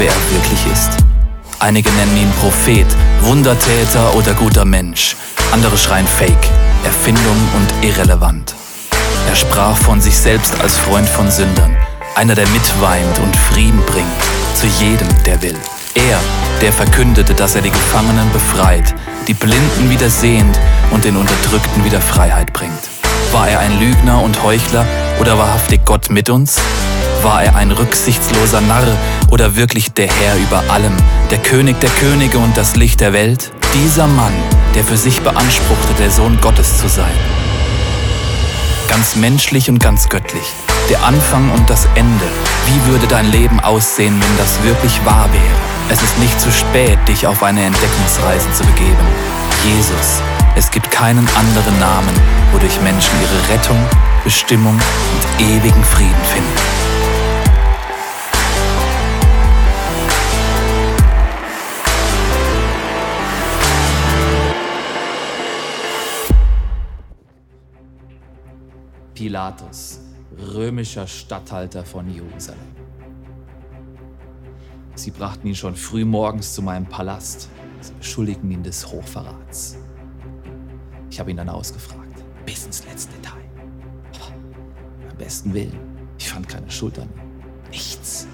wer er wirklich ist? Einige nennen ihn Prophet, Wundertäter oder guter Mensch. Andere schreien Fake, Erfindung und irrelevant. Er sprach von sich selbst als Freund von Sündern, einer, der mitweint und Frieden bringt zu jedem, der will. Er, der verkündete, dass er die Gefangenen befreit, die Blinden wieder sehend und den Unterdrückten wieder Freiheit bringt. War er ein Lügner und Heuchler oder wahrhaftig Gott mit uns? War er ein rücksichtsloser Narr oder wirklich der Herr über allem, der König der Könige und das Licht der Welt? Dieser Mann, der für sich beanspruchte, der Sohn Gottes zu sein. Ganz menschlich und ganz göttlich. Der Anfang und das Ende. Wie würde dein Leben aussehen, wenn das wirklich wahr wäre? Es ist nicht zu spät, dich auf eine Entdeckungsreise zu begeben. Jesus. Es gibt keinen anderen Namen, wodurch Menschen ihre Rettung, Bestimmung und ewigen Frieden finden. Pilatus, römischer Statthalter von Jerusalem. Sie brachten ihn schon früh morgens zu meinem Palast. Sie beschuldigten ihn des Hochverrats. Ich habe ihn dann ausgefragt, bis ins letzte Detail. Aber beim besten Willen, ich fand keine Schuld an ihm. Nichts.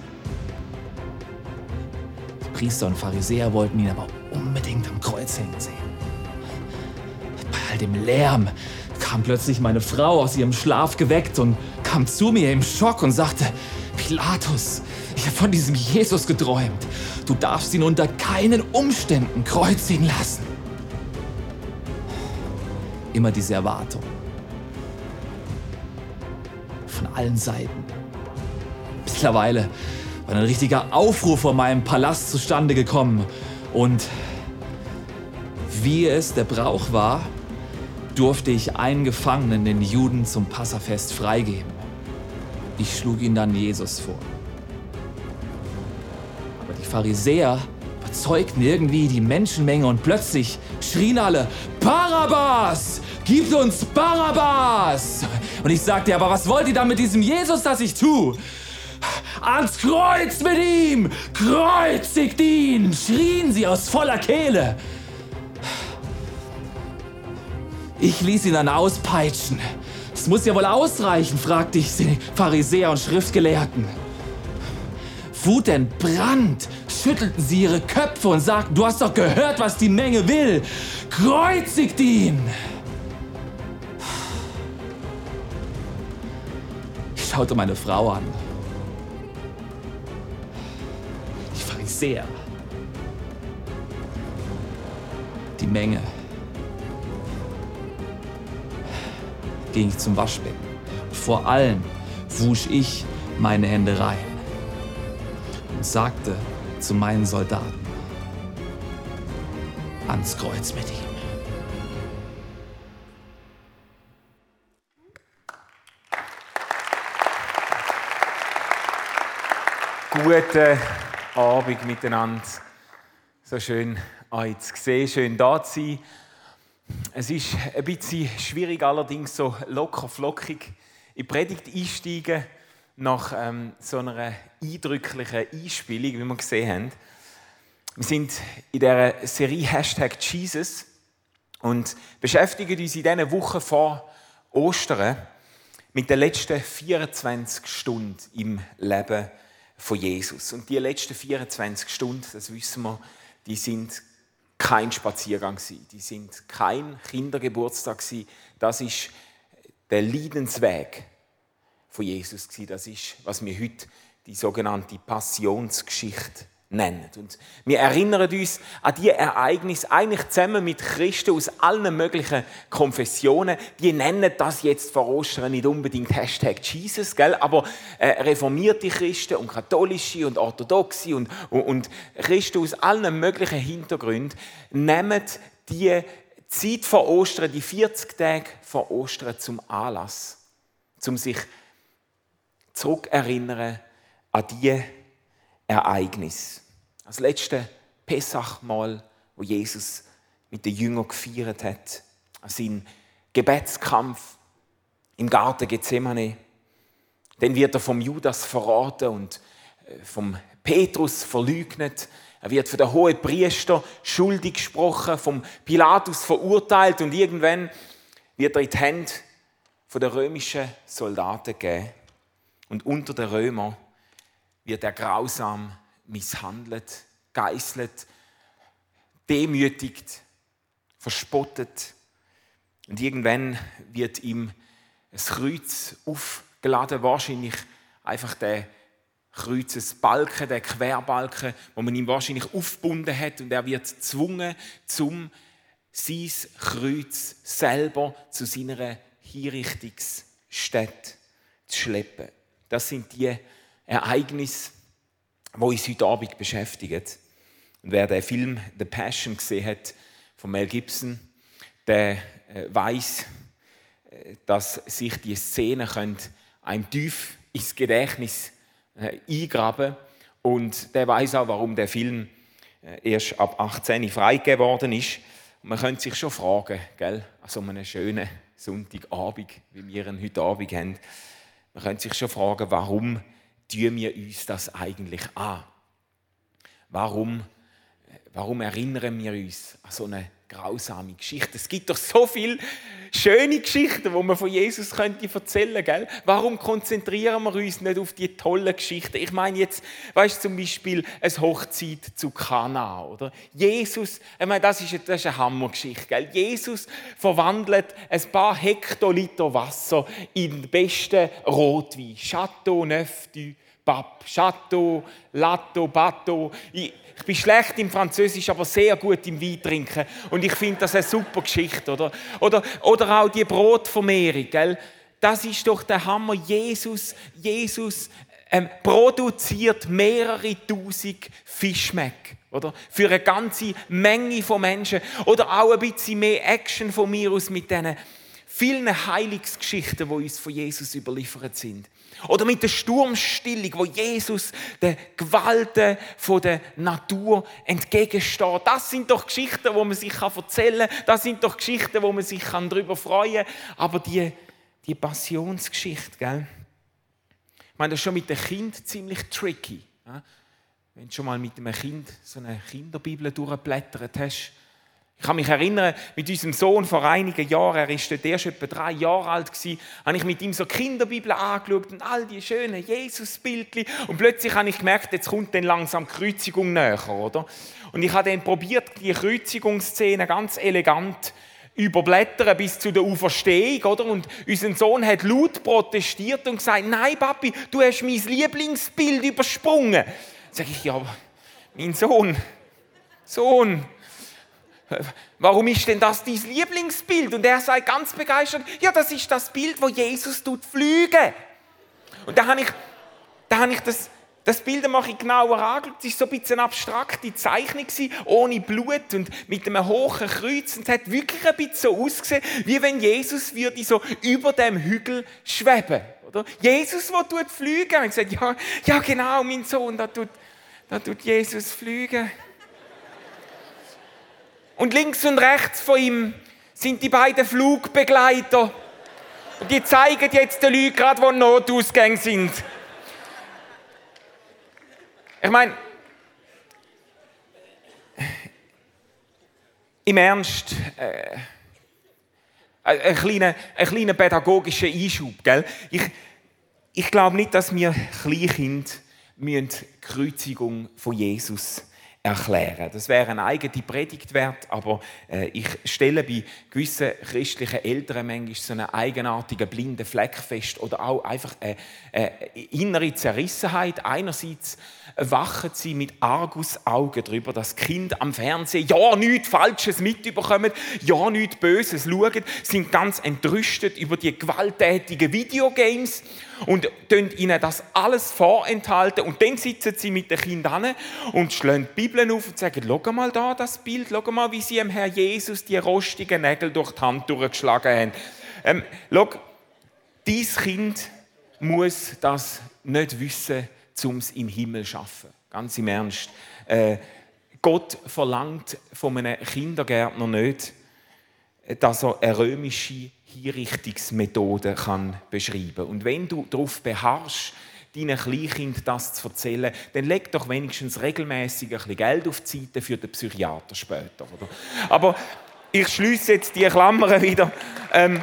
Die Priester und Pharisäer wollten ihn aber unbedingt am Kreuz hängen sehen. Bei all dem Lärm, kam plötzlich meine Frau aus ihrem Schlaf geweckt und kam zu mir im Schock und sagte, Pilatus, ich habe von diesem Jesus geträumt. Du darfst ihn unter keinen Umständen kreuzigen lassen. Immer diese Erwartung. Von allen Seiten. Mittlerweile war ein richtiger Aufruhr vor meinem Palast zustande gekommen. Und wie es der Brauch war, durfte ich einen Gefangenen, den Juden, zum Passafest freigeben. Ich schlug ihn dann Jesus vor. Aber die Pharisäer überzeugten irgendwie die Menschenmenge und plötzlich schrien alle, Barabbas! Gib uns Barabbas! Und ich sagte, aber was wollt ihr da mit diesem Jesus, das ich tue? Ans Kreuz mit ihm! Kreuzigt ihn! schrien sie aus voller Kehle. Ich ließ ihn dann auspeitschen. Das muss ja wohl ausreichen, fragte ich die Pharisäer und Schriftgelehrten. Wutentbrannt schüttelten sie ihre Köpfe und sagten, du hast doch gehört, was die Menge will. Kreuzigt ihn! Ich schaute meine Frau an. Die Pharisäer. Die Menge. Ging ich zum Waschbecken. vor allem wusch ich meine Hände rein und sagte zu meinen Soldaten, ans Kreuz mit ihm. Guten Abend miteinander. So schön euch zu sehen, schön da zu sein. Es ist ein bisschen schwierig, allerdings so locker flockig in die Predigt einsteigen nach ähm, so einer eindrücklichen Einspielung, wie wir gesehen haben. Wir sind in der Serie Hashtag Jesus und beschäftigen uns in diesen Wochen vor Ostern mit den letzten 24 Stunden im Leben von Jesus. Und die letzten 24 Stunden, das wissen wir, die sind kein Spaziergang gewesen. Die sind kein Kindergeburtstag gewesen. Das ist der Leidensweg von Jesus. Das ist, was wir heute die sogenannte Passionsgeschichte nennen. Und wir erinnern uns an die Ereignisse eigentlich zusammen mit Christen aus allen möglichen Konfessionen. Die nennen das jetzt vor Ostern nicht unbedingt Hashtag Jesus, gell? aber äh, reformierte Christen und katholische und orthodoxe und, und, und Christen aus allen möglichen Hintergründen nehmen die Zeit vor Ostern, die 40 Tage vor Ostern zum Anlass, um sich zurückerinnern an die Ereignis. Das letzte Pessachmal, wo Jesus mit den Jüngern gefeiert hat, sein Gebetskampf im Garten Gethsemane. Dann wird er vom Judas verraten und vom Petrus verleugnet. Er wird von der hohen Priester schuldig gesprochen, vom Pilatus verurteilt und irgendwann wird er in die Hände der römischen Soldaten gegeben. Und unter den Römern wird er grausam misshandelt, geißelt, demütigt, verspottet. Und irgendwann wird ihm ein Kreuz aufgeladen, wahrscheinlich einfach der Kreuzesbalken, der Querbalken, wo man ihm wahrscheinlich aufgebunden hat und er wird gezwungen, zum sein Kreuz selber zu seiner Hinrichtungsstätte zu schleppen. Das sind die Ereignisse, die uns heute Abend beschäftigen. Und wer den Film The Passion gesehen hat von Mel Gibson, der äh, weiß, äh, dass sich die Szenen einem tief ins Gedächtnis äh, eingraben und der weiß auch, warum der Film erst ab 18 freigegeben worden ist. man könnte sich schon fragen, gell, an so einem schönen Sonntagabend, wie wir ihn heute Abend haben, man könnte sich schon fragen, warum tun wir uns das eigentlich an? Warum, warum erinnern wir uns an so eine grausame Geschichte? Es gibt doch so viele schöne Geschichten, wo man von Jesus könnte erzählen könnte. Warum konzentrieren wir uns nicht auf die tollen Geschichten? Ich meine jetzt, weißt du, zum Beispiel eine Hochzeit zu Kana, oder? Jesus, ich meine, das ist, das ist eine Hammergeschichte, gell? Jesus verwandelt ein paar Hektoliter Wasser in den besten Rotwein. Chateau Neuf du Pape. Chateau, Latto, Bateau. Ich, bin schlecht im Französisch, aber sehr gut im Wein trinken. Und ich finde das eine super Geschichte, oder? Oder, oder auch die Brotvermehrung, gell? Das ist doch der Hammer. Jesus, Jesus ähm, produziert mehrere tausend Fischmeck. Oder? Für eine ganze Menge von Menschen. Oder auch ein bisschen mehr Action von mir aus mit diesen vielen Heilungsgeschichten, die uns von Jesus überliefert sind. Oder mit der Sturmstillung, wo Jesus der Gewalten von der Natur entgegensteht. Das sind doch Geschichten, wo man sich erzählen kann. Das sind doch Geschichten, wo man sich darüber freuen kann. Aber die, die Passionsgeschichte, gell? Ich meine, das ist schon mit dem Kind ziemlich tricky. Wenn du schon mal mit einem Kind so eine Kinderbibel durchblättert hast, ich kann mich erinnern, mit unserem Sohn vor einigen Jahren, er war dort erst etwa drei Jahre alt, gewesen, habe ich mit ihm so Kinderbibel angeschaut und all die schönen Jesusbildchen. Und plötzlich habe ich gemerkt, jetzt kommt dann langsam die Kreuzigung näher, oder? Und ich habe dann probiert, die Kreuzigungsszene ganz elegant überblättern bis zu der Auferstehung, oder? Und unser Sohn hat laut protestiert und gesagt, nein, Papi, du hast mein Lieblingsbild übersprungen. Sag ich, ja, mein Sohn, Sohn, Warum ist denn das dein Lieblingsbild? Und er sagt ganz begeistert, ja, das ist das Bild, wo Jesus tut fliegen. Und da habe ich, da habe ich das, das Bild mache ich genauer angeschaut. Es war so ein bisschen eine abstrakte Zeichnung, ohne Blut und mit einem hohen Kreuz. Und es hat wirklich ein bisschen so ausgesehen, wie wenn Jesus würde so über dem Hügel schweben. Oder? Jesus, der tut fliegen. Und ich gesagt, ja, ja genau, mein Sohn, da tut, da tut Jesus fliegen. Und links und rechts von ihm sind die beiden Flugbegleiter. Und die zeigen jetzt den Leuten gerade, wo Notausgänge sind. Ich meine, im Ernst, äh, ein, kleiner, ein kleiner pädagogischer Einschub. Gell? Ich, ich glaube nicht, dass wir Kleinkind die Kreuzigung von Jesus erklären. Das wäre eine eigene Predigt wert, aber äh, ich stelle bei gewissen christlichen Eltern manchmal so einen eigenartigen blinden Fleck fest oder auch einfach eine, eine innere Zerrissenheit. Einerseits wachen sie mit Argusaugen darüber, dass Kind am Fernsehen ja nichts Falsches mitbekommen, ja nichts Böses schauen, sind ganz entrüstet über die gewalttätigen Videogames und ihnen das alles vorenthalten und dann sitzen sie mit den Kindern und schlagen die Bibel auf und sagen, schau mal da das Bild, schau mal, wie sie dem Herr Jesus die rostigen Nägel durch die Hand durchgeschlagen haben. Ähm, schau, dein Kind muss das nicht wissen, um es im Himmel zu schaffen. Ganz im Ernst. Äh, Gott verlangt von einem Kindergärtner nicht, dass er eine römische Hinrichtungsmethode kann beschreiben Und wenn du darauf beharrst, deinen Kleinkind das zu erzählen, dann leg doch wenigstens regelmäßig ein bisschen Geld auf die Seite für den Psychiater später. Oder? Aber ich schließe jetzt die Klammern wieder. Ähm,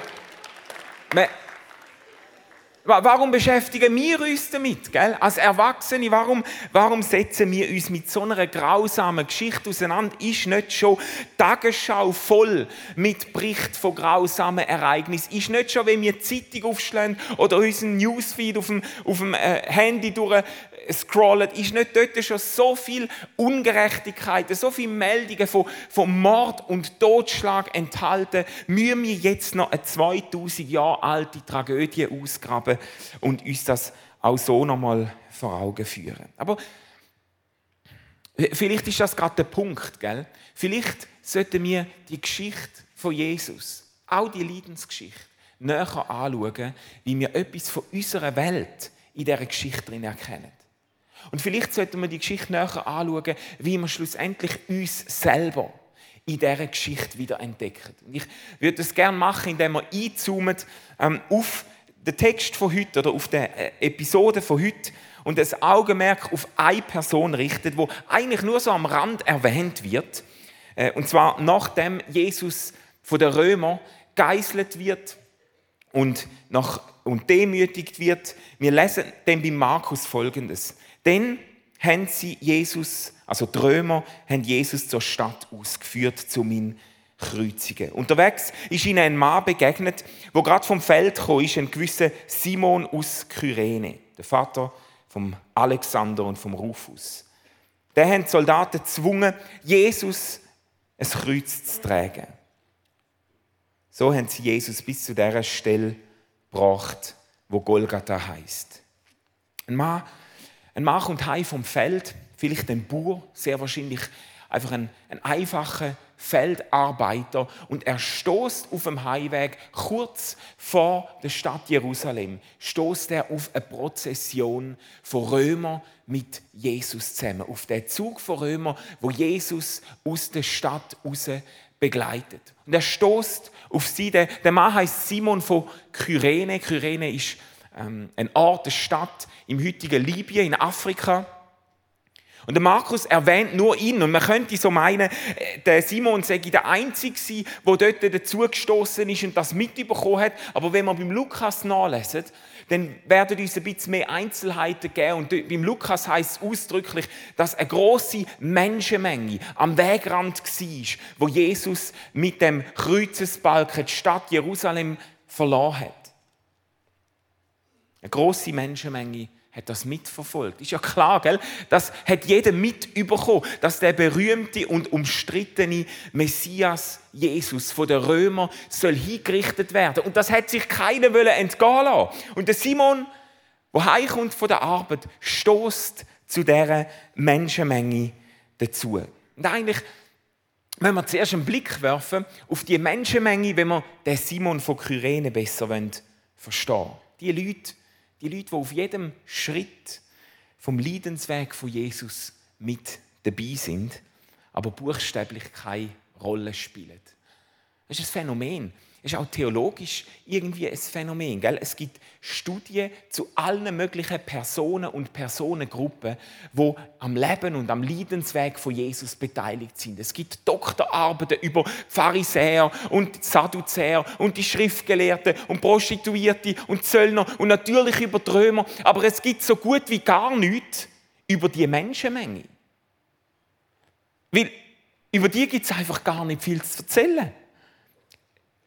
Warum beschäftigen wir uns damit? Gell? Als Erwachsene, warum, warum setzen wir uns mit so einer grausamen Geschichte auseinander? Ist nicht schon Tagesschau voll mit Bericht von grausamen Ereignissen? Ist nicht schon, wenn wir die Zeitung aufschlagen oder unseren Newsfeed auf dem, auf dem äh, Handy durch scrollen, ist nicht dort schon so viel Ungerechtigkeit, so viele Meldungen von, von Mord und Totschlag enthalten, müssen wir jetzt noch eine 2000 Jahre alte Tragödie ausgraben und uns das auch so nochmal vor Augen führen. Aber vielleicht ist das gerade der Punkt, gell? Vielleicht sollten wir die Geschichte von Jesus, auch die Leidensgeschichte, näher anschauen, wie wir etwas von unserer Welt in dieser Geschichte drin erkennen. Und vielleicht sollten wir die Geschichte näher anschauen, wie wir schlussendlich uns selber in dieser Geschichte wieder entdecken. Und ich würde das gerne machen, indem wir einzoomen ähm, auf den Text von heute oder auf die äh, Episode von heute und das Augenmerk auf eine Person richtet, wo eigentlich nur so am Rand erwähnt wird. Äh, und zwar nachdem Jesus von den Römern geißelt wird und, nach, und demütigt wird. Wir lesen dann bei Markus folgendes. Dann haben sie Jesus, also die Römer, haben Jesus zur Stadt ausgeführt, zu ihn kreuzigen. Unterwegs ist ihnen ein Mann begegnet, wo gerade vom Feld kam, ist, ein gewisser Simon aus Kyrene, der Vater von Alexander und vom Rufus. Der haben die Soldaten gezwungen, Jesus ein Kreuz zu tragen. So haben sie Jesus bis zu der Stelle gebracht, wo Golgatha heißt. Ein Mann, ein Mann kommt heim vom Feld, vielleicht ein Bauer, sehr wahrscheinlich einfach ein, ein einfacher Feldarbeiter und er stoßt auf dem Heimweg kurz vor der Stadt Jerusalem, stoßt er auf eine Prozession von Römern mit Jesus zusammen, auf den Zug von Römern, wo Jesus aus der Stadt raus begleitet. Und er stoßt auf sie. Der, der Mann heißt Simon von Kyrene. Kyrene ist ähm, ein Ort, eine Stadt im heutigen Libyen in Afrika. Und der Markus erwähnt nur ihn. Und man könnte so meinen, äh, der Simon sei der Einzige sein, der dort dazugestoßen ist und das mitbekommen hat. Aber wenn wir beim Lukas nachlesen, dann werden uns ein bisschen mehr Einzelheiten geben. Und beim Lukas heißt es ausdrücklich, dass eine große Menschenmenge am Wegrand war, wo Jesus mit dem Kreuzesbalken die Stadt Jerusalem verloren hat. Eine große Menschenmenge hat das mitverfolgt. Ist ja klar, gell? Das hat jeder mitbekommen, dass der berühmte und umstrittene Messias Jesus von den Römern soll hingerichtet werden. Und das hat sich keiner entgehen lassen. Und der Simon, der heimkommt von der Arbeit, stoßt zu dieser Menschenmenge dazu. Und eigentlich wenn wir zuerst einen Blick werfen auf die Menschenmenge, wenn wir den Simon von Kyrene besser verstehen wollen. Die Leute, die Leute, die auf jedem Schritt vom Leidensweg von Jesus mit dabei sind, aber buchstäblich keine Rolle spielen. Das ist ein Phänomen. Ist auch theologisch irgendwie ein Phänomen. Gell? Es gibt Studien zu allen möglichen Personen und Personengruppen, die am Leben und am Leidensweg von Jesus beteiligt sind. Es gibt Doktorarbeiten über Pharisäer und Sadduzäer und die Schriftgelehrten und Prostituierte und Zöllner und natürlich über die Römer. Aber es gibt so gut wie gar nichts über die Menschenmenge. Weil über die gibt es einfach gar nicht viel zu erzählen.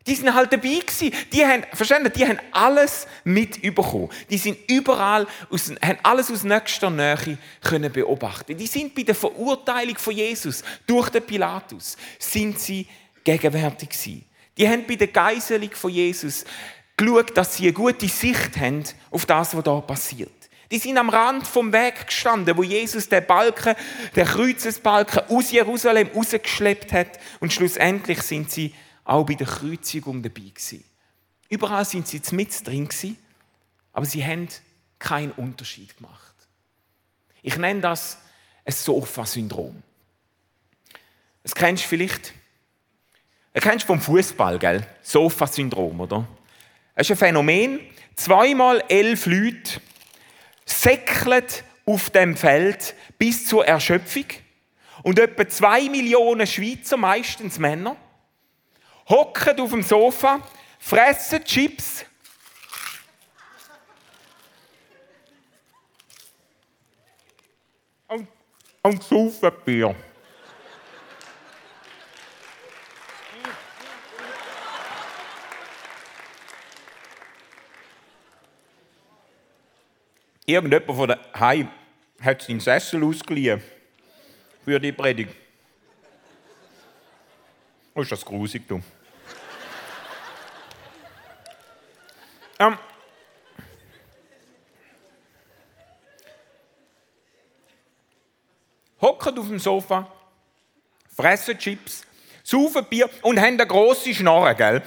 Die sind halt dabei gewesen. Die haben, verstanden, die haben alles mitbekommen. Die sind überall, aus, haben alles aus nächster Nähe können beobachten. Die sind bei der Verurteilung von Jesus durch den Pilatus, sind sie gegenwärtig gewesen. Die haben bei der Geiselung von Jesus geschaut, dass sie eine gute Sicht haben auf das, was da passiert. Die sind am Rand vom Weg gestanden, wo Jesus den Balken, den Kreuzesbalken aus Jerusalem rausgeschleppt hat und schlussendlich sind sie auch bei der Kreuzigung dabei gewesen. Überall sind sie mit drin gewesen, aber sie haben keinen Unterschied gemacht. Ich nenne das ein Sofa-Syndrom. Das kennst du vielleicht. Das kennst du vom Fußball, gell? Sofa-Syndrom, oder? Das ist ein Phänomen. Zweimal elf Leute säckelt auf dem Feld bis zur Erschöpfung. Und etwa zwei Millionen Schweizer, meistens Männer, hocken auf dem Sofa, fressen Chips, und, und saufen Bier. Irgendjemand von daheim hat seinen Sessel ausgeliehen für die Predigt. Oh, ist das grusig, du. Ähm, hocken auf dem Sofa, fressen Chips, saufen Bier und haben eine grosse Schnorre, gell?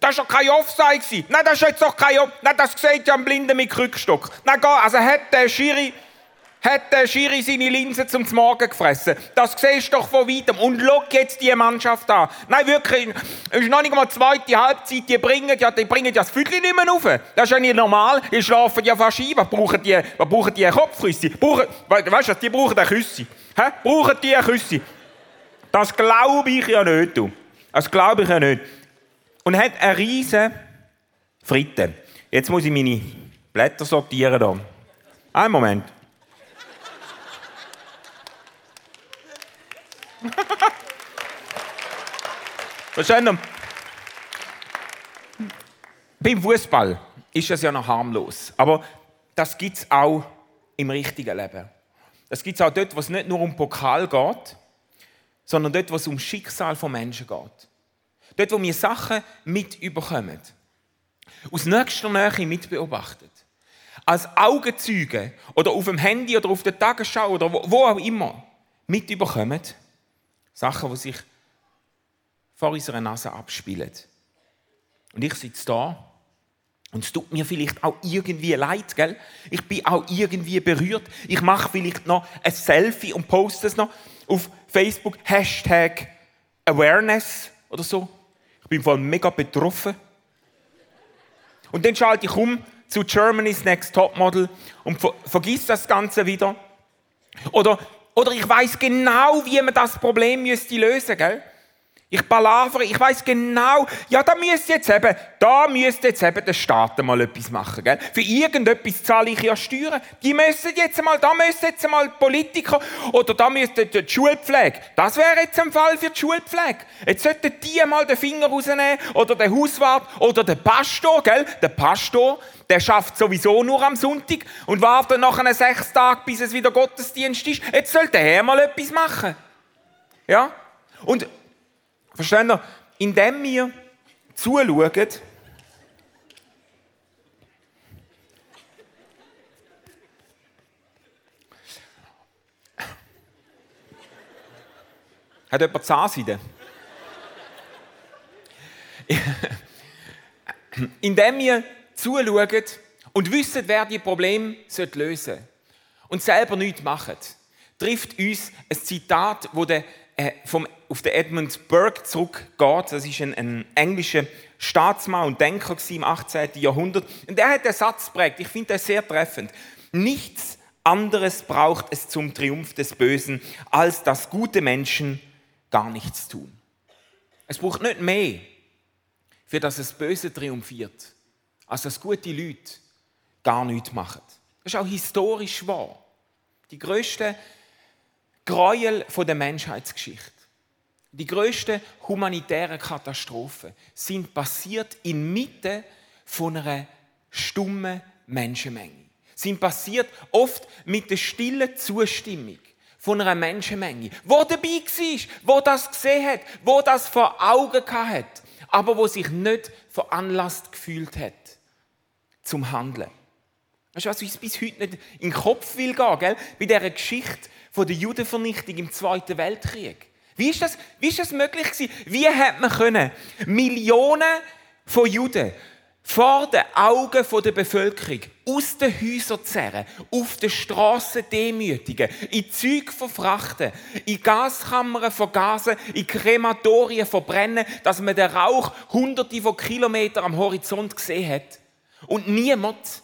Das war doch kein Offside. Nein, das ist jetzt doch kein Offside. Nein, das sieht ja ein Blinden mit Krückstock. Nein, also hat der Schiri hat der Schiri seine Linse zum Morgen gefressen. Das siehst du doch von weitem. Und schau jetzt die Mannschaft an. Nein, wirklich, ist noch nicht mal die zweite Halbzeit. Die bringen ja, die bringen ja das Viertel nicht mehr rauf. Das ist ja nicht normal. Die schlafen ja fast ein. Was brauchen die, was brauchen die Kopfküsse? Brauchen, weißt du, die brauchen eine Küsse. Hä? Brauchen die eine Küsse? Das glaube ich ja nicht, du. Das glaube ich ja nicht. Und hat eine riesige Fritte. Jetzt muss ich meine Blätter sortieren. Da. Einen Moment. Verstehen Sie? Beim Fußball ist das ja noch harmlos. Aber das gibt es auch im richtigen Leben. Das gibt es auch dort, wo es nicht nur um Pokal geht, sondern dort, wo es um Schicksal von Menschen geht. Dort, wo wir Sachen mitbekommen. Aus nächster Nähe mitbeobachtet. Als Augenzeuge oder auf dem Handy oder auf der Tagesschau oder wo auch immer mitbekommen. Sachen, die sich vor unserer Nase abspielen. Und ich sitze da und es tut mir vielleicht auch irgendwie leid, gell? Ich bin auch irgendwie berührt. Ich mache vielleicht noch ein Selfie und poste es noch auf Facebook, Hashtag Awareness oder so. Ich bin voll mega betroffen. Und dann schalte ich um zu Germany's Next Topmodel und ver vergiss das Ganze wieder. Oder, oder ich weiß genau, wie man das Problem müsste lösen, gell? Ich palavere, ich weiß genau, ja, da müsste jetzt eben, da müsste jetzt eben der Staat mal etwas machen, gell? Für irgendetwas zahle ich ja Steuern. Die müssen jetzt mal, da müssen jetzt mal Politiker oder da müsste die Schulpflege. Das wäre jetzt ein Fall für die Schulpflege. Jetzt sollten die mal den Finger rausnehmen oder der Hauswart oder der Pastor, gell? Der Pastor, der schafft sowieso nur am Sonntag und wartet nach einem sechs Tagen, bis es wieder Gottesdienst ist. Jetzt sollte er mal etwas machen. Ja? Und Verstehen ihr? Indem wir zuschauen, Hat jemand Zahnseide? Indem wir zuschauen und wissen, wer die Probleme lösen sollte und selber nichts machen, trifft uns ein Zitat, das der vom, auf den Edmund Burke zurückgeht. Das ist ein, ein englischer Staatsmann und Denker im 18. Jahrhundert. Und er hat den Satz prägt. Ich finde das sehr treffend. Nichts anderes braucht es zum Triumph des Bösen, als dass gute Menschen gar nichts tun. Es braucht nicht mehr, für das das Böse triumphiert, als dass gute Leute gar nichts machen. Das ist auch historisch wahr. Die größten Gräuel der Menschheitsgeschichte. Die größten humanitären Katastrophen sind passiert inmitten von einer stummen Menschenmenge. Sind passiert oft mit der stillen Zustimmung von einer Menschenmenge, wo dabei war, wo das gesehen hat, wo das vor Augen hat, aber wo sich nicht veranlasst gefühlt hat zum Handeln. Weißt du, was uns bis heute nicht in den Kopf will gehen, gell? bei dieser Geschichte von der Judenvernichtung im Zweiten Weltkrieg. Wie ist das, wie ist das möglich gewesen? Wie hat man können Millionen von Juden vor den Augen der Bevölkerung aus den Häusern zerren, auf den Straßen demütigen, in Züge verfrachten, in Gaskammern vergasen, in Krematorien verbrennen, dass man den Rauch hunderte von Kilometern am Horizont gesehen hat. Und niemand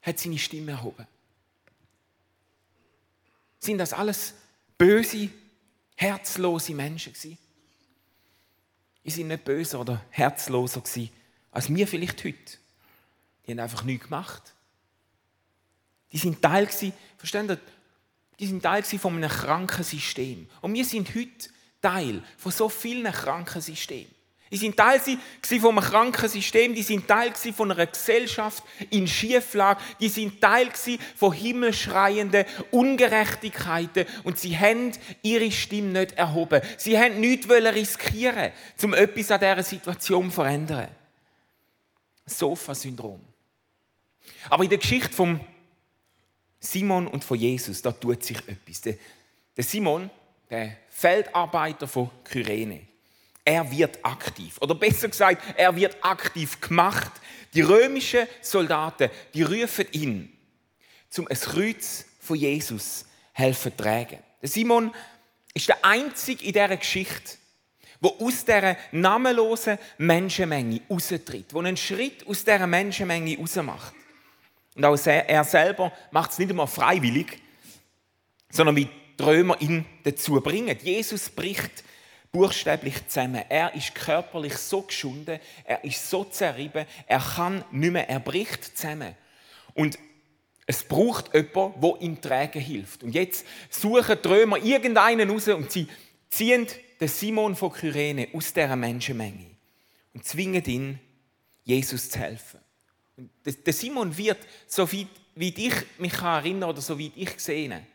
hat seine Stimme erhoben. Sind das alles böse, herzlose Menschen gewesen? Die sind nicht böser oder herzloser gewesen, als wir vielleicht heute. Die haben einfach nichts gemacht. Die sind Teil gewesen, versteht ihr? Die sind Teil von einem kranken System. Und wir sind heute Teil von so vielen kranken Systemen. Die sind Teil von einem kranken System, die sind Teil von einer Gesellschaft in Schieflage, die sind Teil von himmelschreienden Ungerechtigkeiten und sie haben ihre Stimme nicht erhoben. Sie haben nichts riskieren, um etwas an dieser Situation zu verändern. Sofa-Syndrom. Aber in der Geschichte von Simon und von Jesus, da tut sich etwas. Der Simon, der Feldarbeiter von Kyrene, er wird aktiv. Oder besser gesagt, er wird aktiv gemacht. Die römischen Soldaten, die rufen ihn, zum ein Kreuz von Jesus helfen tragen. Der Simon ist der Einzige in dieser Geschichte, wo aus dieser namenlosen Menschenmenge raustritt, wo einen Schritt aus dieser Menschenmenge rausmacht. Und auch er selber macht es nicht immer freiwillig, sondern wie die Römer ihn dazu bringen. Jesus bricht buchstäblich zusammen. Er ist körperlich so geschunden, er ist so zerrieben, er kann nicht mehr, er bricht zusammen. Und es braucht jemanden, der ihm tragen hilft. Und jetzt suchen die Römer irgendeinen raus und sie ziehen den Simon von Kyrene aus dieser Menschenmenge und zwingen ihn, Jesus zu helfen. Und der Simon wird, so wie ich mich erinnere oder so wie ich gesehen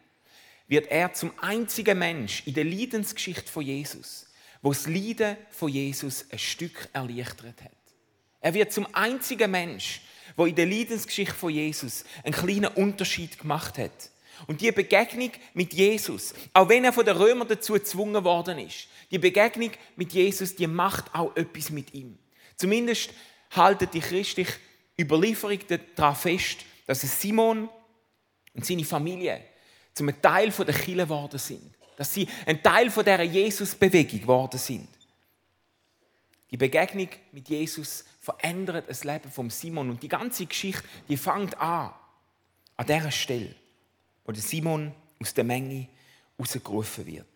wird er zum einzigen Mensch in der Leidensgeschichte von Jesus, wo das Leiden von Jesus ein Stück erleichtert hat. Er wird zum einzigen Mensch, wo in der Leidensgeschichte von Jesus einen kleinen Unterschied gemacht hat. Und die Begegnung mit Jesus, auch wenn er von den Römern dazu gezwungen worden ist, die Begegnung mit Jesus, die macht auch etwas mit ihm. Zumindest haltet die christliche Überlieferung daran fest, dass Simon und seine Familie zum Teil der Kirche geworden sind dass sie ein Teil von dieser Jesus-Bewegung geworden sind. Die Begegnung mit Jesus verändert das Leben von Simon und die ganze Geschichte, die fängt an an dieser Stelle, wo der Simon aus der Menge rausgerufen wird.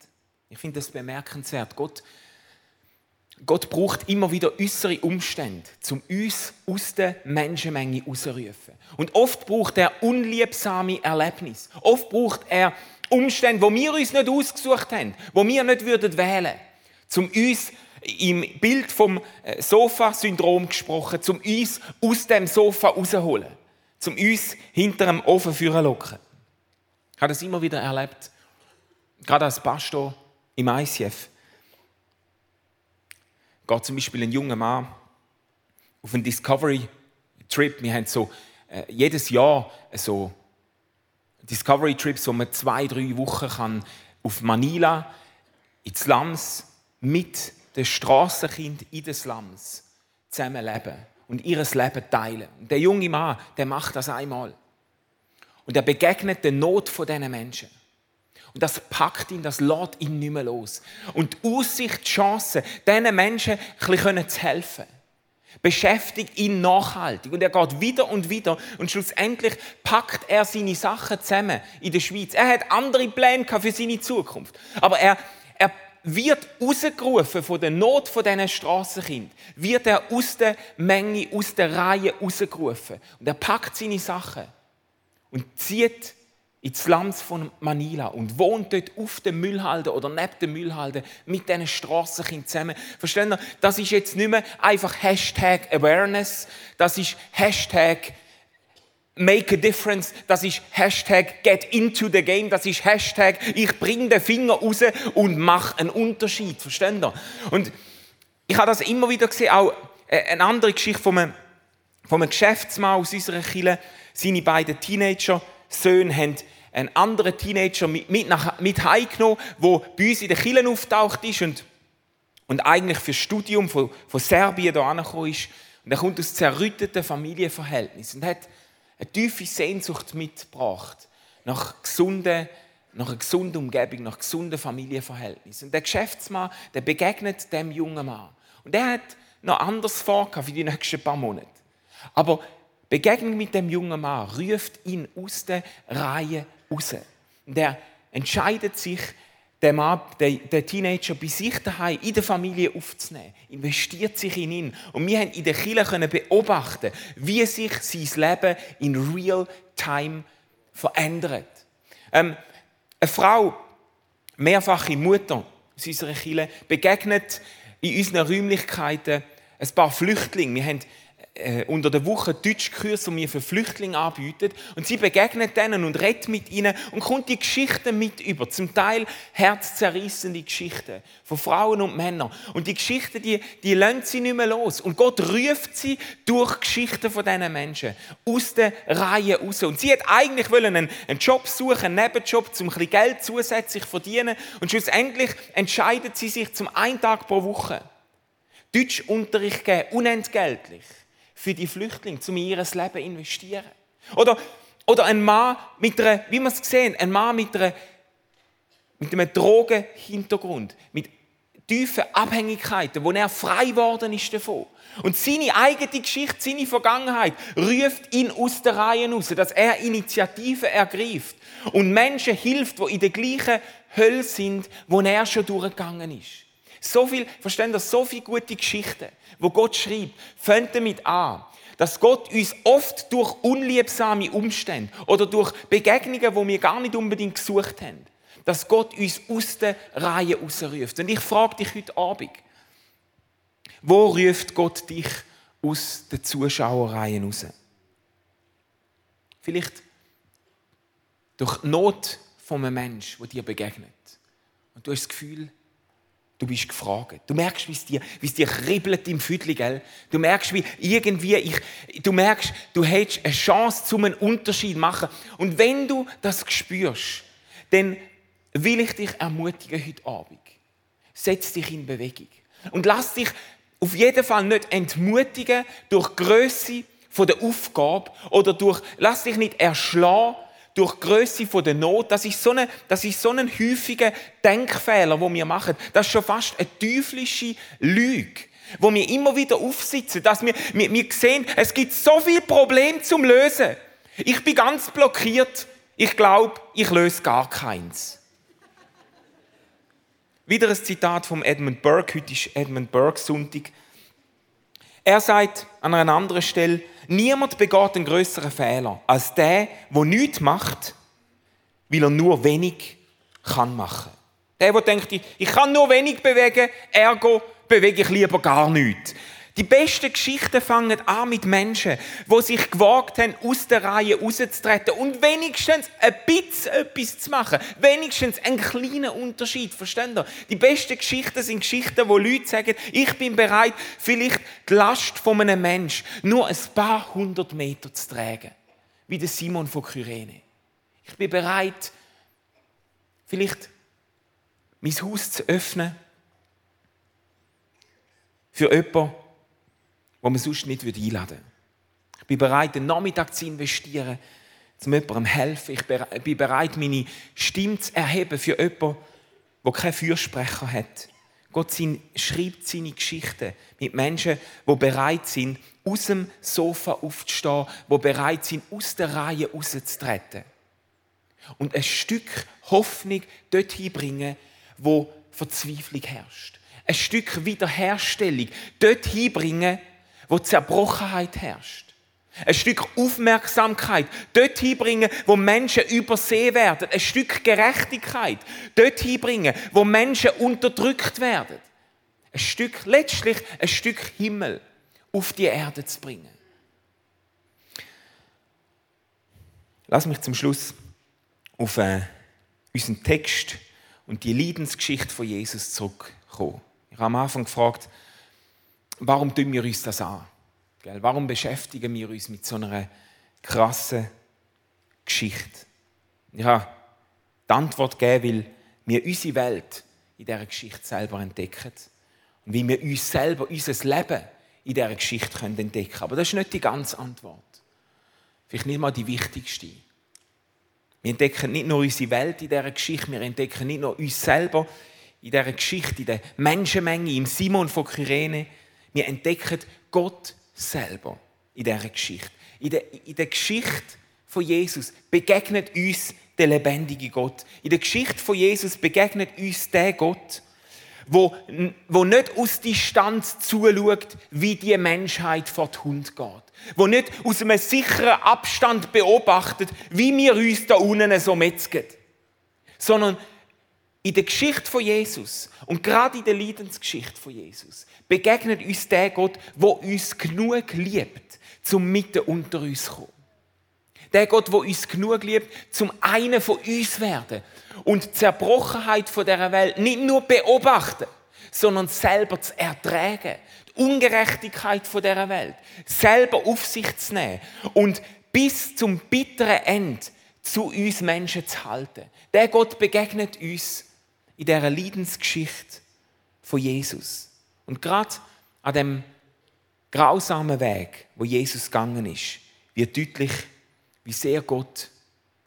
Ich finde das bemerkenswert. Gott, Gott braucht immer wieder äußere Umstände, um uns aus der Menschenmenge rauszurufen. Und oft braucht er unliebsame Erlebnisse. Oft braucht er Umstände, wo wir uns nicht ausgesucht haben, wo wir nicht würden wählen, zum uns im Bild vom äh, Sofa-Syndrom gesprochen, zum uns aus dem Sofa rausholen, zum uns hinter dem Ofen führen locken. Ich habe das immer wieder erlebt, gerade als Pastor im ICF. Geht zum Beispiel ein junger Mann auf einen Discovery-Trip. Wir haben so äh, jedes Jahr so Discovery Trips, wo man zwei, drei Wochen kann auf Manila ins Slums mit den Strassenkind in den Slums zusammenleben und ihr Leben teilen. Und der junge Mann, der macht das einmal. Und er begegnet der Not von diesen Menschen. Und das packt ihn, das lässt ihn nicht mehr los. Und die Aussicht, die Chance, diesen Menschen ein bisschen zu helfen beschäftigt ihn nachhaltig. Und er geht wieder und wieder und schlussendlich packt er seine Sachen zusammen in der Schweiz. Er hat andere Pläne für seine Zukunft. Aber er, er wird rausgerufen von der Not von diesen Strassenkindern, wird er aus der Menge, aus der Reihe rausgerufen. Und er packt seine Sachen und zieht ins Slums von Manila und wohnt dort auf dem Müllhalde oder neben dem Müllhalde mit diesen Strassenkindern zusammen. Verstehen Sie? Das ist jetzt nicht mehr einfach Hashtag Awareness, das ist Hashtag Make a Difference, das ist Hashtag Get into the Game, das ist Hashtag Ich bringe den Finger raus und mache einen Unterschied. Verstehen Sie? Und ich habe das immer wieder gesehen, auch äh, eine andere Geschichte von einem, von einem Geschäftsmann aus unserer Kirche. Seine beiden Teenager-Söhne haben einen anderen Teenager mit, mit, nach, mit heimgenommen, der bei uns in der Kirche auftaucht ist und, und eigentlich für Studium von, von Serbien hier angekommen ist. Und er kommt aus zerrütteten Familienverhältnissen und hat eine tiefe Sehnsucht mitgebracht nach gesunden nach einer gesunden Umgebung, nach gesunden Familienverhältnissen. Und der Geschäftsmann, der begegnet dem jungen Mann. Und er hat noch anders vor für die nächsten paar Monate. Aber Begegnung mit dem jungen Mann ruft ihn aus der Reihe raus. Und er entscheidet sich, den, Mann, den, den Teenager bei sich daheim in der Familie aufzunehmen, investiert sich in ihn. Und wir haben in der Kirche beobachten, wie sich sein Leben in real time verändert. Ähm, eine Frau, mehrfache Mutter aus unserer Kirche, begegnet in unseren Räumlichkeiten ein paar Flüchtlinge. Wir haben äh, unter der Woche Deutschkurs, die wir für Flüchtlinge anbieten. Und sie begegnet denen und redet mit ihnen und kommt die Geschichten mit über. Zum Teil herzzerrissende Geschichten von Frauen und Männern. Und die Geschichten, die, die lassen sie nicht mehr los. Und Gott ruft sie durch Geschichten von diesen Menschen aus der Reihe raus. Und sie hat eigentlich wollen einen, einen Job suchen, einen Nebenjob, um ein bisschen Geld zusätzlich zu verdienen. Und schlussendlich entscheidet sie sich zum einen Tag pro Woche Deutschunterricht geben, unentgeltlich für die Flüchtlinge, um in ihr Leben investieren. Oder, oder ein Mann mit einer, wie wir es sehen, ein Mann mit, einer, mit einem Drogenhintergrund, mit tiefen Abhängigkeiten, wo er frei geworden ist davon. Und seine eigene Geschichte, seine Vergangenheit ruft ihn aus der Reihe raus, dass er Initiativen ergreift und Menschen hilft, die in der gleichen Hölle sind, wo er schon durchgegangen ist. So viel, verstehen so viele gute Geschichten wo Gott schreibt, fängt damit an, dass Gott uns oft durch unliebsame Umstände oder durch Begegnungen, wo wir gar nicht unbedingt gesucht haben, dass Gott uns aus der Reihe rausruft. Und ich frage dich heute Abend, wo ruft Gott dich aus der Zuschauerreihe raus? Vielleicht durch Not von einem Menschen, der dir begegnet. Und du hast das Gefühl, Du bist gefragt. Du merkst, wie es dir, wie es dir kribbelt im Füdli, gell? Du merkst, wie irgendwie, ich, du merkst, du hättest eine Chance, zum einen Unterschied zu machen. Und wenn du das spürst, dann will ich dich ermutigen heute Abend. Setz dich in Bewegung. Und lass dich auf jeden Fall nicht entmutigen durch die Grösse der Aufgabe oder durch, lass dich nicht erschlagen durch die Grösse der Not, das ist so ein, das ist so ein häufiger Denkfehler, wo wir machen. Das ist schon fast eine teuflische Lüge, wo wir immer wieder aufsitzen, dass wir, wir, wir sehen, es gibt so viele Probleme zum Lösen. Ich bin ganz blockiert. Ich glaube, ich löse gar keins. Wieder ein Zitat von Edmund Burke. Heute ist Edmund Burke Sonntag. Er sagt an einer anderen Stelle, niemand begeht einen größeren Fehler als der, der nichts macht, weil er nur wenig kann machen. Der, der denkt, ich kann nur wenig bewegen, ergo bewege ich lieber gar nichts. Die besten Geschichten fangen an mit Menschen, die sich gewagt haben, aus der Reihe rauszutreten und wenigstens ein bisschen etwas zu machen. Wenigstens einen kleinen Unterschied. Versteht ihr? Die besten Geschichten sind Geschichten, wo Leute sagen, ich bin bereit, vielleicht die Last von einem Menschen nur ein paar hundert Meter zu tragen. Wie der Simon von Kyrene. Ich bin bereit, vielleicht mein Haus zu öffnen für jemanden, wo man sonst nicht einladen würde. Ich bin bereit, den Nachmittag zu investieren, um jemandem zu helfen. Ich bin bereit, meine Stimme zu erheben für jemanden, der keinen Fürsprecher hat. Gott schreibt seine Geschichten mit Menschen, die bereit sind, aus dem Sofa aufzustehen, die bereit sind, aus der Reihe rauszutreten. Und ein Stück Hoffnung dorthin bringen, wo Verzweiflung herrscht. Ein Stück Wiederherstellung dorthin bringen, wo Zerbrochenheit herrscht. Ein Stück Aufmerksamkeit dorthin bringen, wo Menschen übersehen werden. Ein Stück Gerechtigkeit dorthin bringen, wo Menschen unterdrückt werden. Ein Stück, letztlich ein Stück Himmel auf die Erde zu bringen. Lass mich zum Schluss auf äh, unseren Text und die Leidensgeschichte von Jesus zurückkommen. Ich habe am Anfang gefragt, warum tun wir uns das an? Warum beschäftigen wir uns mit so einer krassen Geschichte? Ich habe die Antwort gegeben, weil wir unsere Welt in dieser Geschichte selber entdecken und wie wir uns selber, unser Leben in dieser Geschichte können entdecken können. Aber das ist nicht die ganze Antwort. Vielleicht nicht mal die wichtigste. Wir entdecken nicht nur unsere Welt in dieser Geschichte, wir entdecken nicht nur uns selber in dieser Geschichte, in der Menschenmenge, im Simon von Kyrene, wir entdecken Gott selber in dieser Geschichte. in der, in der Geschichte von Jesus begegnet uns der lebendige Gott. In der Geschichte von Jesus begegnet uns der Gott, wo, wo nicht aus Distanz zuschaut, wie die Menschheit vor den Hund geht. Wo nicht aus einem sicheren Abstand beobachtet, wie wir uns da unten so metzgen. Sondern in der Geschichte von Jesus und gerade in der Leidensgeschichte von Jesus begegnet uns der Gott, wo uns genug liebt, zum mitten unter uns zu kommen. Der Gott, wo uns genug liebt, zum einen von uns werden und die Zerbrochenheit der Welt nicht nur beobachten, sondern selber zu ertragen, die Ungerechtigkeit der Welt selber auf sich zu nehmen und bis zum bitteren Ende zu uns Menschen zu halten. Der Gott begegnet uns in dieser Leidensgeschichte von Jesus. Und gerade an dem grausamen Weg, wo Jesus gegangen ist, wird deutlich, wie sehr Gott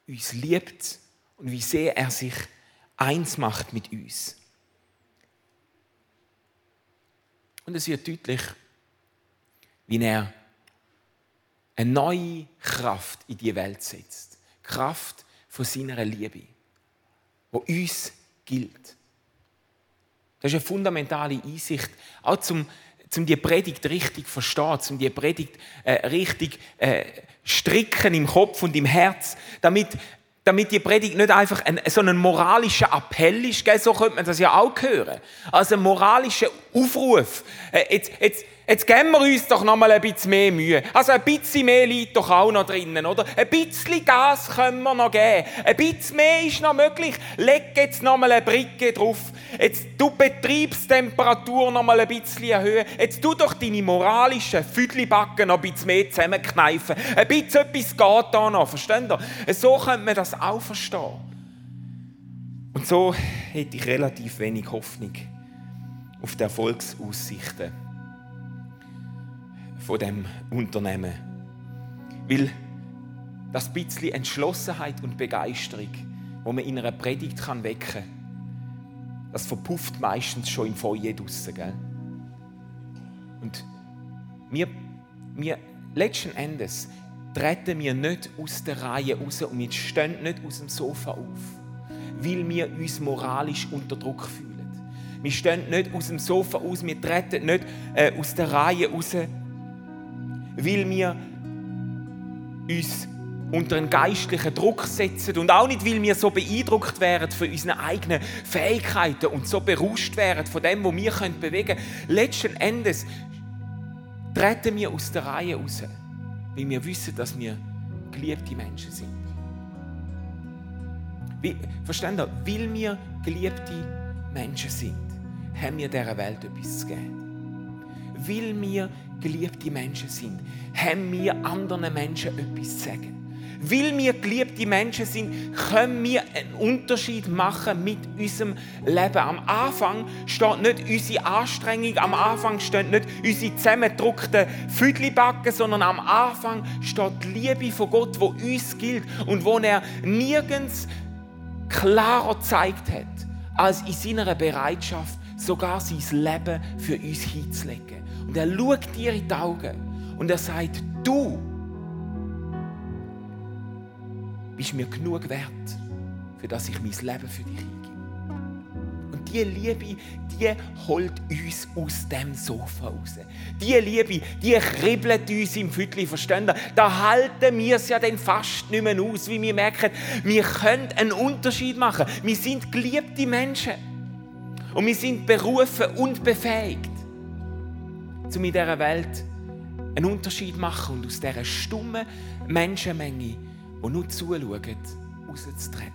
uns liebt und wie sehr er sich eins macht mit uns. Und es wird deutlich, wie er eine neue Kraft in die Welt setzt. Kraft von seiner Liebe, wo uns gilt. Das ist eine fundamentale Einsicht, auch zum, zum die Predigt richtig verstehen, zum die Predigt äh, richtig äh, stricken im Kopf und im Herz, damit, damit die Predigt nicht einfach ein, so ein moralischer Appell ist, gell? so könnte man das ja auch hören. Also ein moralischer Aufruf. Äh, jetzt, jetzt, Jetzt geben wir uns doch noch mal ein bisschen mehr Mühe. Also ein bisschen mehr liegt doch auch noch drinnen, oder? Ein bisschen Gas können wir noch geben. Ein bisschen mehr ist noch möglich. Leg jetzt noch mal eine Bricke drauf. Jetzt du Betriebstemperatur noch mal ein bisschen erhöhen. Jetzt tu doch deine moralischen Füdlibacken noch ein bisschen mehr zusammenkneifen. Ein bisschen etwas geht da noch, versteht ihr? So könnte man das auch verstehen. Und so hätte ich relativ wenig Hoffnung auf die Erfolgsaussichten von dem Unternehmen. Weil das bisschen Entschlossenheit und Begeisterung, wo man in einer Predigt kann wecken kann, das verpufft meistens schon im Feuer draussen. Gell? Und wir, wir letzten Endes treten wir nicht aus der Reihe raus und wir stehen nicht aus dem Sofa auf, weil wir uns moralisch unter Druck fühlen. Wir stehen nicht aus dem Sofa aus, wir treten nicht äh, aus der Reihe raus, weil wir uns unter einen geistlichen Druck setzen und auch nicht, weil wir so beeindruckt wären von unseren eigenen Fähigkeiten und so berauscht wären von dem, was wir bewegen können. Letzten Endes treten wir aus der Reihe raus, weil wir wissen, dass wir geliebte Menschen sind. Wie, versteht? Weil wir geliebte Menschen sind, haben wir dieser Welt etwas zu geben. Weil wir geliebte Menschen sind, haben wir anderen Menschen etwas zu sagen. Weil wir geliebte Menschen sind, können wir einen Unterschied machen mit unserem Leben. Am Anfang steht nicht unsere Anstrengung, am Anfang stehen nicht unsere zusammengedruckten Füdlibacken, sondern am Anfang steht die Liebe von Gott, die uns gilt und wo er nirgends klarer gezeigt hat, als in seiner Bereitschaft, sogar sein Leben für uns hinzulegen. Und er schaut dir in die Augen und er sagt, du bist mir genug wert, für das ich mein Leben für dich hingebe. Und diese Liebe, die holt uns aus dem Sofa raus. Diese Liebe, die kribbelt uns im Viertel, verstehen Da halten wir es ja dann fast nicht mehr aus, wie wir merken, wir können einen Unterschied machen. Wir sind geliebte Menschen. Und wir sind berufen und befähigt um in dieser Welt einen Unterschied zu machen und aus dieser stummen Menschenmenge, die nur zuschaut, rauszutreten.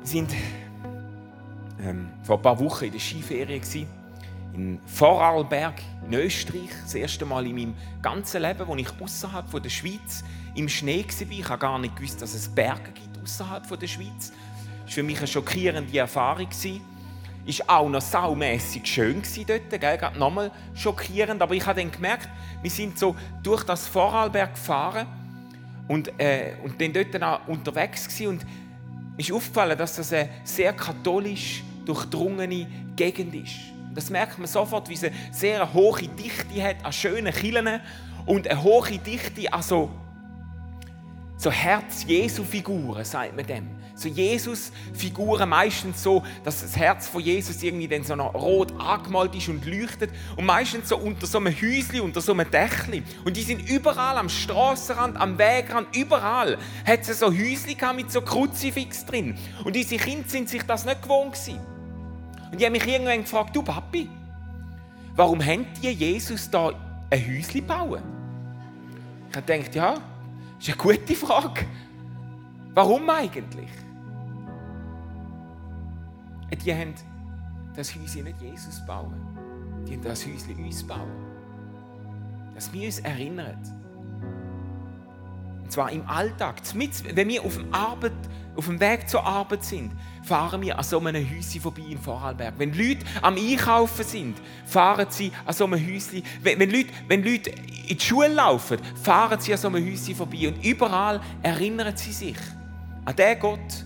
Wir sind ähm, vor ein paar Wochen in der Skiferie in Vorarlberg in Österreich. Das erste Mal in meinem ganzen Leben, wo ich außerhalb der Schweiz im Schnee war. Ich habe gar nicht gewusst, dass es Berge gibt außerhalb der Schweiz. Das war für mich eine schockierende Erfahrung. Ist auch noch saumässig schön dort, gell? Gerade nochmal schockierend. Aber ich habe dann gemerkt, wir sind so durch das Vorarlberg gefahren und, äh, und dann dort auch unterwegs gewesen. und mir ist aufgefallen, dass das eine sehr katholisch durchdrungene Gegend ist. Das merkt man sofort, wie sie eine sehr hohe Dichte hat an schönen Killen und eine hohe Dichte an so, so Herz-Jesu-Figuren, sagt man dem. So Jesus-Figuren meistens so, dass das Herz von Jesus irgendwie dann so noch rot angemalt ist und leuchtet. Und meistens so unter so einem Häuschen, unter so einem Dächli. Und die sind überall am Straßenrand, am Wegrand, überall hat es so Häuschen mit so Kruzifix drin. Und diese Kinder sind sich das nicht gewohnt gewesen. Und ich habe mich irgendwann gefragt, du Papi, warum haben die Jesus da ein Häuschen bauen? Ich habe gedacht, ja, das ist eine gute Frage. Warum eigentlich? Die haben das Häuschen nicht Jesus bauen. Die haben das Häuschen uns bauen. Dass wir uns erinnern. Und zwar im Alltag. Wenn wir auf dem, Arbeit, auf dem Weg zur Arbeit sind, fahren wir an so einem Häuschen vorbei in Vorarlberg. Wenn Leute am Einkaufen sind, fahren sie an so einem Häuschen. Wenn Leute, wenn Leute in die Schule laufen, fahren sie an so einem Häuschen vorbei. Und überall erinnern sie sich an den Gott,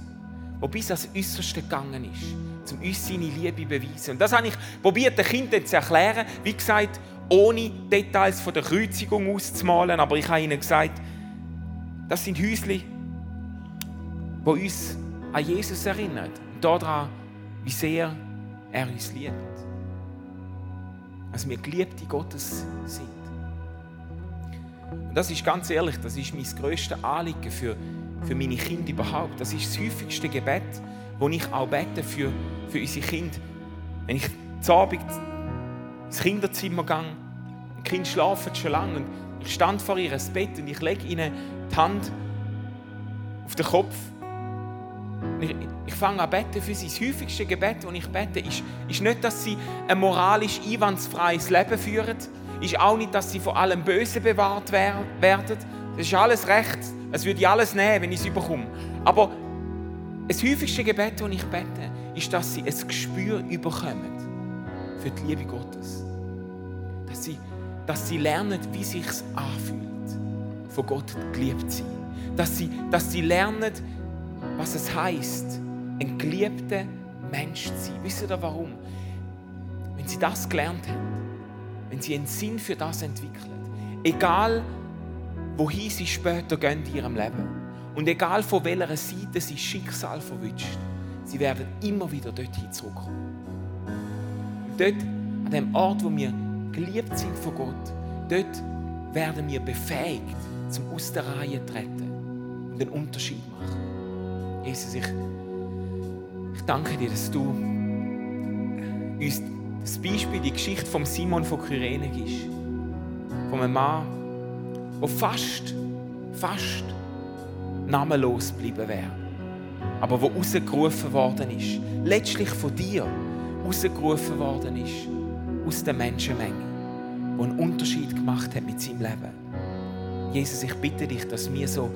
der bis ans Äußerste gegangen ist, um uns seine Liebe zu beweisen. Und das habe ich probiert, den Kindern zu erklären. Wie gesagt, ohne Details von der Kreuzigung auszumalen, aber ich habe ihnen gesagt, das sind Häuschen, die uns an Jesus erinnern. Und daran, wie sehr er uns liebt. Also wir geliebte Gottes sind. Und das ist ganz ehrlich, das ist mein grösstes Anliegen für, für meine Kinder überhaupt. Das ist das häufigste Gebet, das ich auch bete für, für unsere Kinder. Wenn ich zu Abend ins Kinderzimmer gehe, die Kinder schlafen schon lange und ich stand vor ihr Bett und ich lege ihnen die Hand auf den Kopf. Ich, ich fange an beten für sie. Das häufigste Gebet, das ich bete, ist, ist nicht, dass sie ein moralisch einwandfreies Leben führen. Ist auch nicht, dass sie vor allem Bösen bewahrt werden. Das ist alles recht. Es würde ich alles nehmen, wenn ich es bekomme. Aber das häufigste Gebet, das ich bete, ist, dass sie ein Gespür überkommen für die Liebe Gottes. Dass sie, dass sie lernen, wie es sich anfühlt, von Gott geliebt zu sein dass sie, dass sie lernen, was es heißt, ein geliebter Mensch zu sein. Wisst ihr warum? Wenn sie das gelernt haben, wenn sie einen Sinn für das entwickeln, egal wohin sie später gehen in ihrem Leben und egal von welcher Seite sie Schicksal verwünscht, sie werden immer wieder dorthin zurückkommen. Und dort, an dem Ort, wo wir geliebt sind von Gott, dort werden wir befähigt, zum Aus der Reihe treten den Unterschied machen. Jesus, ich, ich danke dir, dass du uns das Beispiel, die Geschichte von Simon von Kyrene gibst. Von einem Mann, der fast, fast namenlos geblieben wäre. Aber der rausgerufen worden ist. Letztlich von dir rausgerufen worden ist. Aus der Menschenmenge. Der einen Unterschied gemacht hat mit seinem Leben. Jesus, ich bitte dich, dass wir so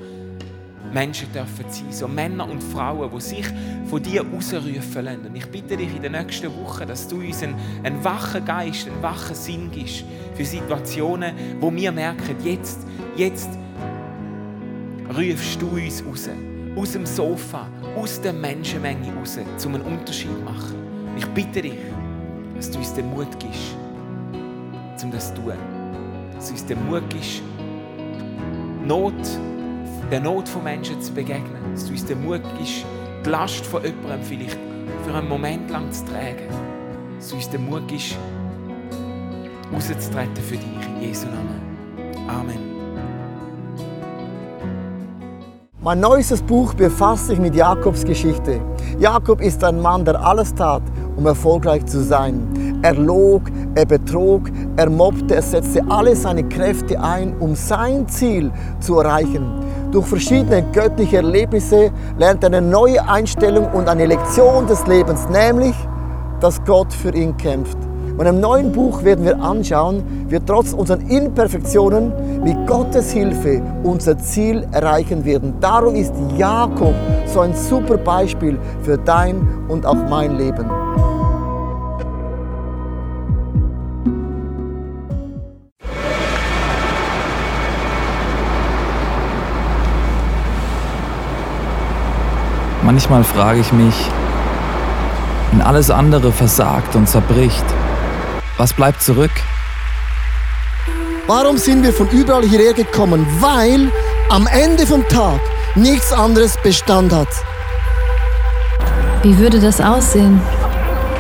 Menschen dürfen sein, so Männer und Frauen, die sich von dir ausrufen lassen. Und ich bitte dich in den nächsten Wochen, dass du uns einen, einen wachen Geist, einen wachen Sinn gibst für Situationen, wo wir merken, jetzt, jetzt rufst du uns raus. Aus dem Sofa, aus der Menschenmenge raus, um einen Unterschied zu machen. Ich bitte dich, dass du uns den Mut gibst, um das zu tun. Dass du uns den Mut gibst, Not der Not von Menschen zu begegnen. Dass du uns den Mut gibst, die Last von jemandem vielleicht für einen Moment lang zu tragen. Dass du uns den Mut gibst, rauszutreten für dich in Jesu Namen. Amen. Mein neuestes Buch befasst sich mit Jakobs Geschichte. Jakob ist ein Mann, der alles tat, um erfolgreich zu sein. Er log, er betrog, er mobbte, er setzte alle seine Kräfte ein, um sein Ziel zu erreichen. Durch verschiedene göttliche Erlebnisse lernt er eine neue Einstellung und eine Lektion des Lebens, nämlich, dass Gott für ihn kämpft. Und im neuen Buch werden wir anschauen, wie trotz unseren Imperfektionen mit Gottes Hilfe unser Ziel erreichen werden. Darum ist Jakob so ein super Beispiel für dein und auch mein Leben. Manchmal frage ich mich, wenn alles andere versagt und zerbricht, was bleibt zurück? Warum sind wir von überall hierher gekommen? Weil am Ende vom Tag nichts anderes Bestand hat. Wie würde das aussehen?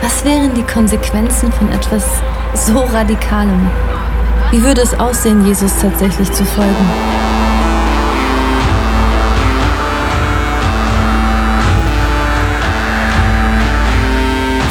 Was wären die Konsequenzen von etwas so Radikalem? Wie würde es aussehen, Jesus tatsächlich zu folgen?